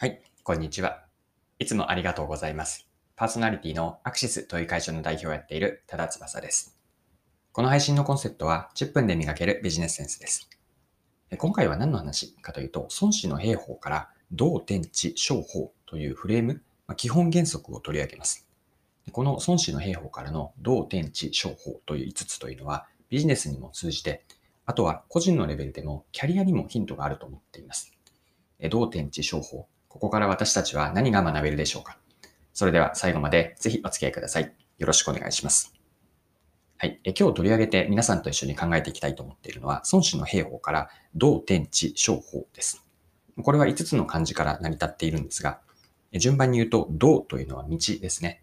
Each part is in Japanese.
はい、こんにちは。いつもありがとうございます。パーソナリティのアクシスという会社の代表をやっている多田翼です。この配信のコンセプトは10分で磨けるビジネスセンスです。今回は何の話かというと、孫子の兵法から道天地商法というフレーム、ま基本原則を取り上げます。この孫子の兵法からの道天地商法という5つというのはビジネスにも通じて、あとは個人のレベルでもキャリアにもヒントがあると思っています。え道天地商法。ここから私たちは何が学べるでしょうか？それでは最後までぜひお付き合いください。よろしくお願いします。はい。え今日取り上げて皆さんと一緒に考えていきたいと思っているのは、孫子の兵法から道天地商法です。これは5つの漢字から成り立っているんですが、順番に言うと、道というのは道ですね。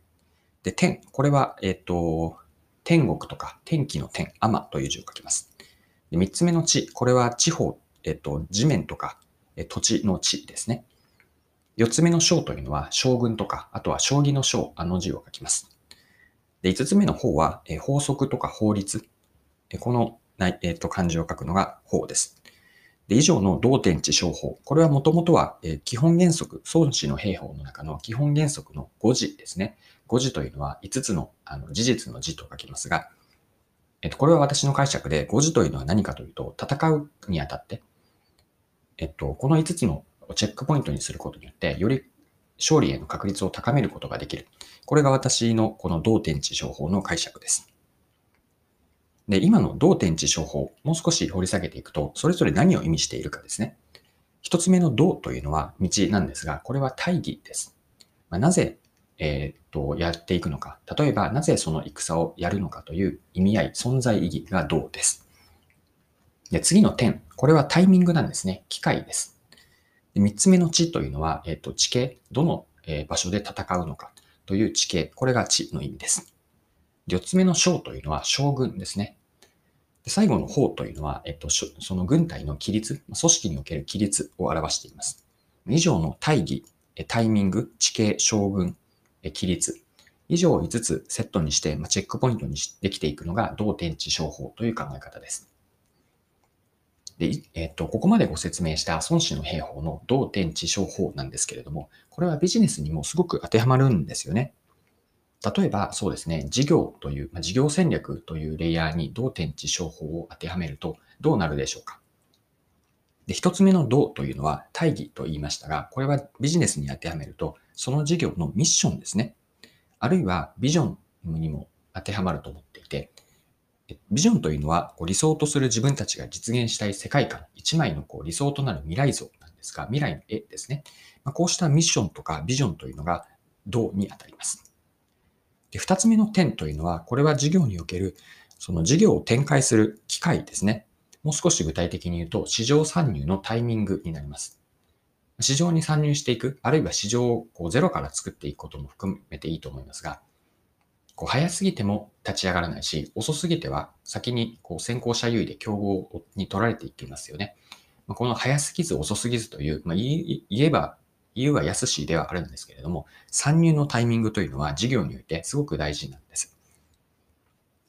で、天。これは、えっ、と、天国とか天気の天、天という字を書きます。で3つ目の地。これは地方、えっ、と、地面とかえ土地の地ですね。四つ目の章というのは将軍とか、あとは将棋の章、あの字を書きます。で、五つ目の法は、え法則とか法律。えこの、ないえっ、と、漢字を書くのが法です。で、以上の道天地商法。これはもともとは、え基本原則、孫子の兵法の中の基本原則の五字ですね。五字というのは五つのあの事実の字と書きますが、えっと、これは私の解釈で、五字というのは何かというと、戦うにあたって、えっと、この5つのチェックポイントにすることによって、より勝利への確率を高めることができる。これが私のこの道天地商法の解釈です。で、今の道天地商法、もう少し掘り下げていくと、それぞれ何を意味しているかですね。一つ目の道というのは道なんですが、これは大義です。まあ、なぜ、えー、っと、やっていくのか。例えば、なぜその戦をやるのかという意味合い、存在意義が道です。で、次の点。これはタイミングなんですね。機会です。で三つ目の地というのは、えっ、と、地形。どの、場所で戦うのかという地形。これが地の意味です。で四つ目の将というのは将軍ですね。で最後の法というのは、えっと、その軍隊の規律、組織における規律を表しています。以上の大義、タイミング、地形、将軍、規律。以上5つセットにして、チェックポイントにできていくのが道天地商法という考え方です。で、えっと、ここまでご説明した孫子の兵法の道天地商法なんですけれども、これはビジネスにもすごく当てはまるんですよね。例えば、そうですね、事業という、まあ事業戦略というレイヤーに道天地商法を当てはめるとどうなるでしょうか。で、一つ目の道というのは大義と言いましたが、これはビジネスに当てはめると、その事業のミッションですね。あるいはビジョンにも当てはまると思っていて、ビジョンというのは、こう理想とする自分たちが実現したい世界観、一枚のこう理想となる未来像なんですが、未来の絵ですね。まあ、こうしたミッションとかビジョンというのが、道に当たります。で、二つ目の点というのは、これは事業における、その事業を展開する機会ですね。もう少し具体的に言うと、市場参入のタイミングになります。市場に参入していく、あるいは市場をこうゼロから作っていくことも含めていいと思いますが、こう早すぎても立ち上がらないし、遅すぎては先にこう先行者優位で競合に取られていきますよね。まあこの早すぎず遅すぎずという、まあ、言言えば、言うは安しではあるんですけれども、参入のタイミングというのは事業においてすごく大事なんです。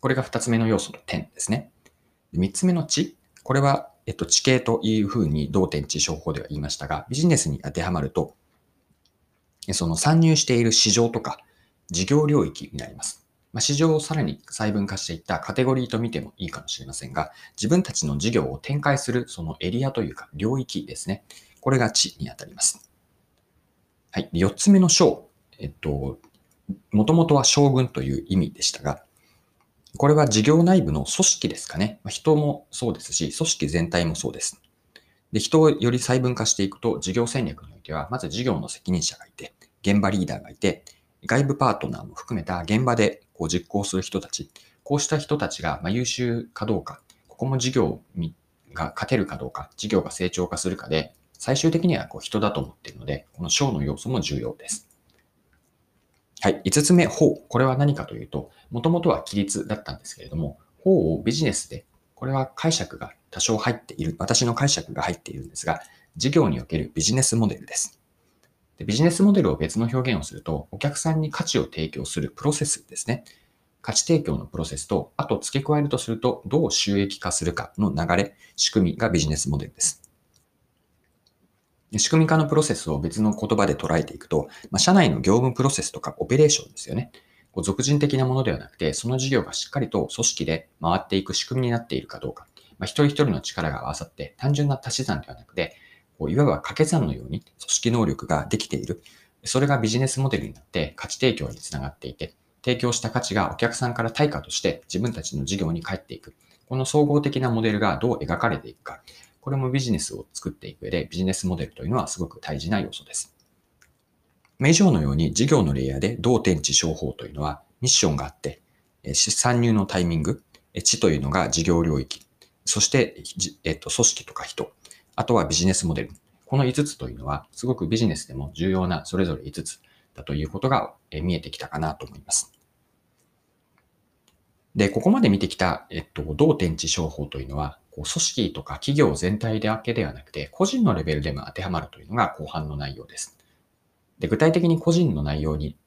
これが二つ目の要素の点ですね。三つ目の地。これは、えっと、地形というふうに同点地商法では言いましたが、ビジネスに当てはまると、その参入している市場とか事業領域になります。まあ、市場をさらに細分化していったカテゴリーと見てもいいかもしれませんが、自分たちの事業を展開するそのエリアというか領域ですね。これが地にあたります。はい。四つ目の章。えっと、もともとは将軍という意味でしたが、これは事業内部の組織ですかね。まあ人もそうですし、組織全体もそうです。で、人をより細分化していくと、事業戦略においては、まず事業の責任者がいて、現場リーダーがいて、外部パートナーも含めた現場でこう実行する人たち、こうした人たちがま優秀かどうか、ここも事業が勝てるかどうか、事業が成長化するかで、最終的にはこう人だと思っているので、この章の要素も重要です。はい。五つ目、法。これは何かというと、もともとは規律だったんですけれども、法をビジネスで、これは解釈が多少入っている、私の解釈が入っているんですが、事業におけるビジネスモデルです。でビジネスモデルを別の表現をすると、お客さんに価値を提供するプロセスですね。価値提供のプロセスと、あと付け加えるとすると、どう収益化するかの流れ、仕組みがビジネスモデルです。仕組み化のプロセスを別の言葉で捉えていくと、まあ、社内の業務プロセスとかオペレーションですよね。こう俗人的なものではなくて、その事業がしっかりと組織で回っていく仕組みになっているかどうか。まあ、一人一人の力が合わさって、単純な足し算ではなくて、こういわば掛け算のように組織能力ができている。それがビジネスモデルになって価値提供につながっていて、提供した価値がお客さんから対価として自分たちの事業に返っていく。この総合的なモデルがどう描かれていくか。これもビジネスを作っていく上でビジネスモデルというのはすごく大事な要素です。以上のように事業のレイヤーで同天地商法というのはミッションがあって、参入のタイミング、地というのが事業領域、そして、えっと、組織とか人、あとはビジネスモデル。この5つというのは、すごくビジネスでも重要なそれぞれ5つだということが見えてきたかなと思います。で、ここまで見てきた、えっと、同天地商法というのは、こう組織とか企業全体だけではなくて、個人のレベルでも当てはまるというのが後半の内容です。で、具体的に個人の内容に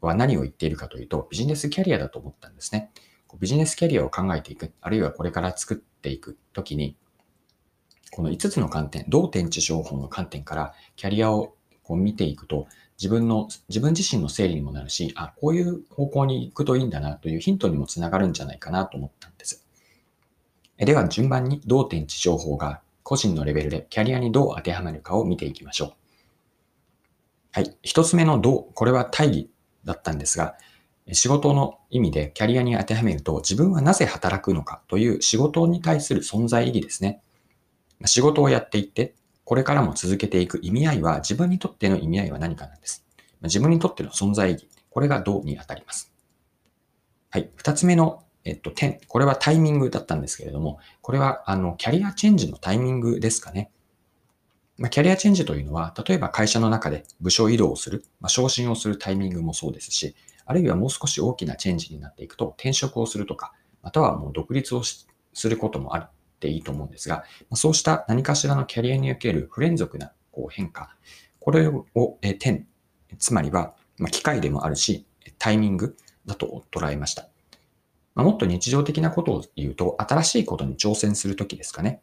は何を言っているかというと、ビジネスキャリアだと思ったんですね。ビジネスキャリアを考えていく、あるいはこれから作っていくときに、この5つの観点、同天地商法の観点からキャリアをこう見ていくと、自分の、自分自身の整理にもなるし、あ、こういう方向に行くといいんだなというヒントにもつながるんじゃないかなと思ったんです。では順番に同点地情報が個人のレベルでキャリアにどう当てはまるかを見ていきましょう。はい。一つ目のどう、これは大義だったんですが、仕事の意味でキャリアに当てはめると自分はなぜ働くのかという仕事に対する存在意義ですね。仕事をやっていってこれからも続けていく意味合いは、自分にとっての意味合いは何かなんです。自分にとっての存在意義。これがどうに当たります。はい。二つ目の、えっと、点。これはタイミングだったんですけれども、これは、あの、キャリアチェンジのタイミングですかね。まあ、キャリアチェンジというのは、例えば会社の中で部署移動をする、まあ、昇進をするタイミングもそうですし、あるいはもう少し大きなチェンジになっていくと、転職をするとか、またはもう独立をすることもある。ていいと思うんですが、そうした何かしらのキャリアにおける不連続なこう変化、これを、点、つまりは、機械でもあるし、タイミングだと捉えました。もっと日常的なことを言うと、新しいことに挑戦するときですかね。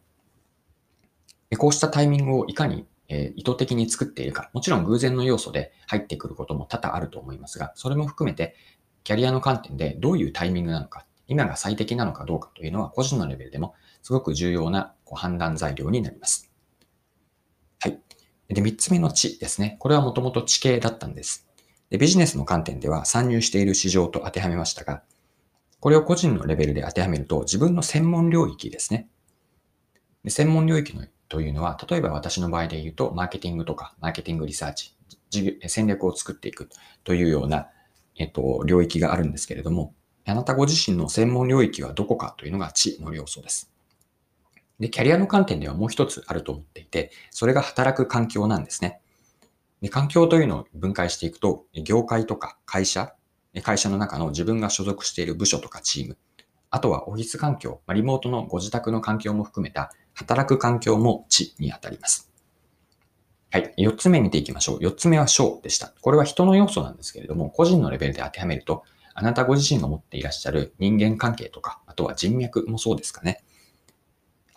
こうしたタイミングをいかに意図的に作っているか。もちろん偶然の要素で入ってくることも多々あると思いますが、それも含めて、キャリアの観点でどういうタイミングなのか、今が最適なのかどうかというのは個人のレベルでもすごく重要な判断材料になります。はい。で、三つ目の知ですね。これはもともと地形だったんです。で、ビジネスの観点では参入している市場と当てはめましたが、これを個人のレベルで当てはめると自分の専門領域ですね。で専門領域のというのは、例えば私の場合で言うと、マーケティングとか、マーケティングリサーチ、戦略を作っていくというような、えっと、領域があるんですけれども、あなたご自身の専門領域はどこかというのが知の要素です。で、キャリアの観点ではもう一つあると思っていて、それが働く環境なんですね。で環境というのを分解していくと、業界とか会社、会社の中の自分が所属している部署とかチーム、あとはオフィス環境、リモートのご自宅の環境も含めた働く環境も知にあたります。はい。四つ目見ていきましょう。四つ目は章でした。これは人の要素なんですけれども、個人のレベルで当てはめると、あなたご自身が持っていらっしゃる人間関係とか、あとは人脈もそうですかね。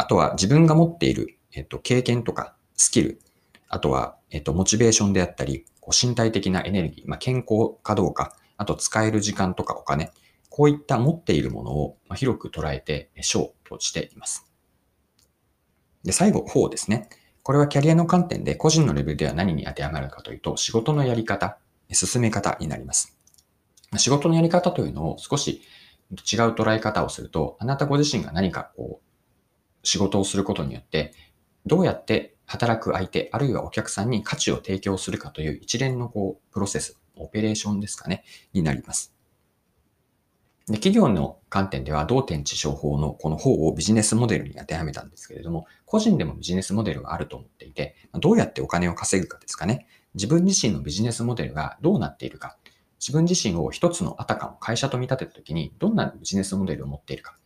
あとは自分が持っている、えっと、経験とかスキル、あとは、えっと、モチベーションであったり、こう身体的なエネルギー、まあ、健康かどうか、あと使える時間とかお金、こういった持っているものを広く捉えて、章としています。で、最後、法ですね。これはキャリアの観点で個人のレベルでは何に当てはまるかというと、仕事のやり方、進め方になります。仕事のやり方というのを少し違う捉え方をすると、あなたご自身が何かこう、仕事をすることによって、どうやって働く相手、あるいはお客さんに価値を提供するかという一連のこう、プロセス、オペレーションですかね、になります。で企業の観点では、同点地商法のこの方をビジネスモデルに当てはめたんですけれども、個人でもビジネスモデルがあると思っていて、どうやってお金を稼ぐかですかね。自分自身のビジネスモデルがどうなっているか。自分自身を一つのあたかも会社と見立てたときに、どんなビジネスモデルを持っているか。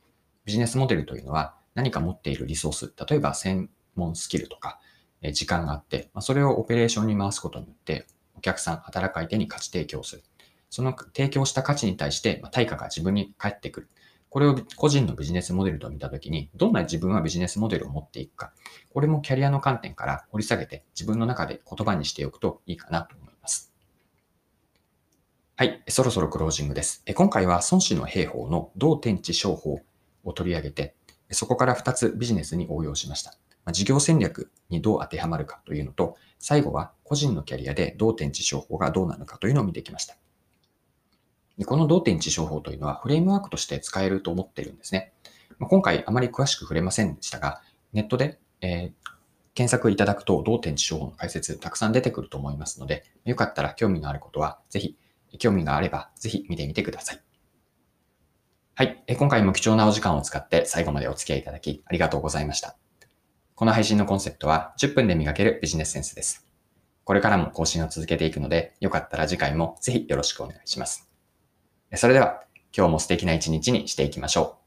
ビジネスモデルというのは、何か持っているリソース、例えば専門スキルとか、え時間があって、まそれをオペレーションに回すことによって、お客さん、働く相手に価値提供する。その提供した価値に対して、ま対価が自分に返ってくる。これを個人のビジネスモデルと見たときに、どんな自分はビジネスモデルを持っていくか、これもキャリアの観点から掘り下げて自分の中で言葉にしておくといいかなと思います。はい、そろそろクロージングです。今回は孫子の兵法の同天地商法を取り上げて、そこから2つビジネスに応用しました。事業戦略にどう当てはまるかというのと、最後は個人のキャリアで同天地商法がどうなのかというのを見てきました。でこの同点地商法というのはフレームワークとして使えると思っているんですね。ま、今回あまり詳しく触れませんでしたが、ネットで、えー、検索いただくと同点地商法の解説たくさん出てくると思いますので、よかったら興味のあることはぜひ、興味があればぜひ見てみてください。はい。今回も貴重なお時間を使って最後までお付き合いいただきありがとうございました。この配信のコンセプトは10分で磨けるビジネスセンスです。これからも更新を続けていくので、よかったら次回もぜひよろしくお願いします。それでは、今日も素敵な一日にしていきましょう。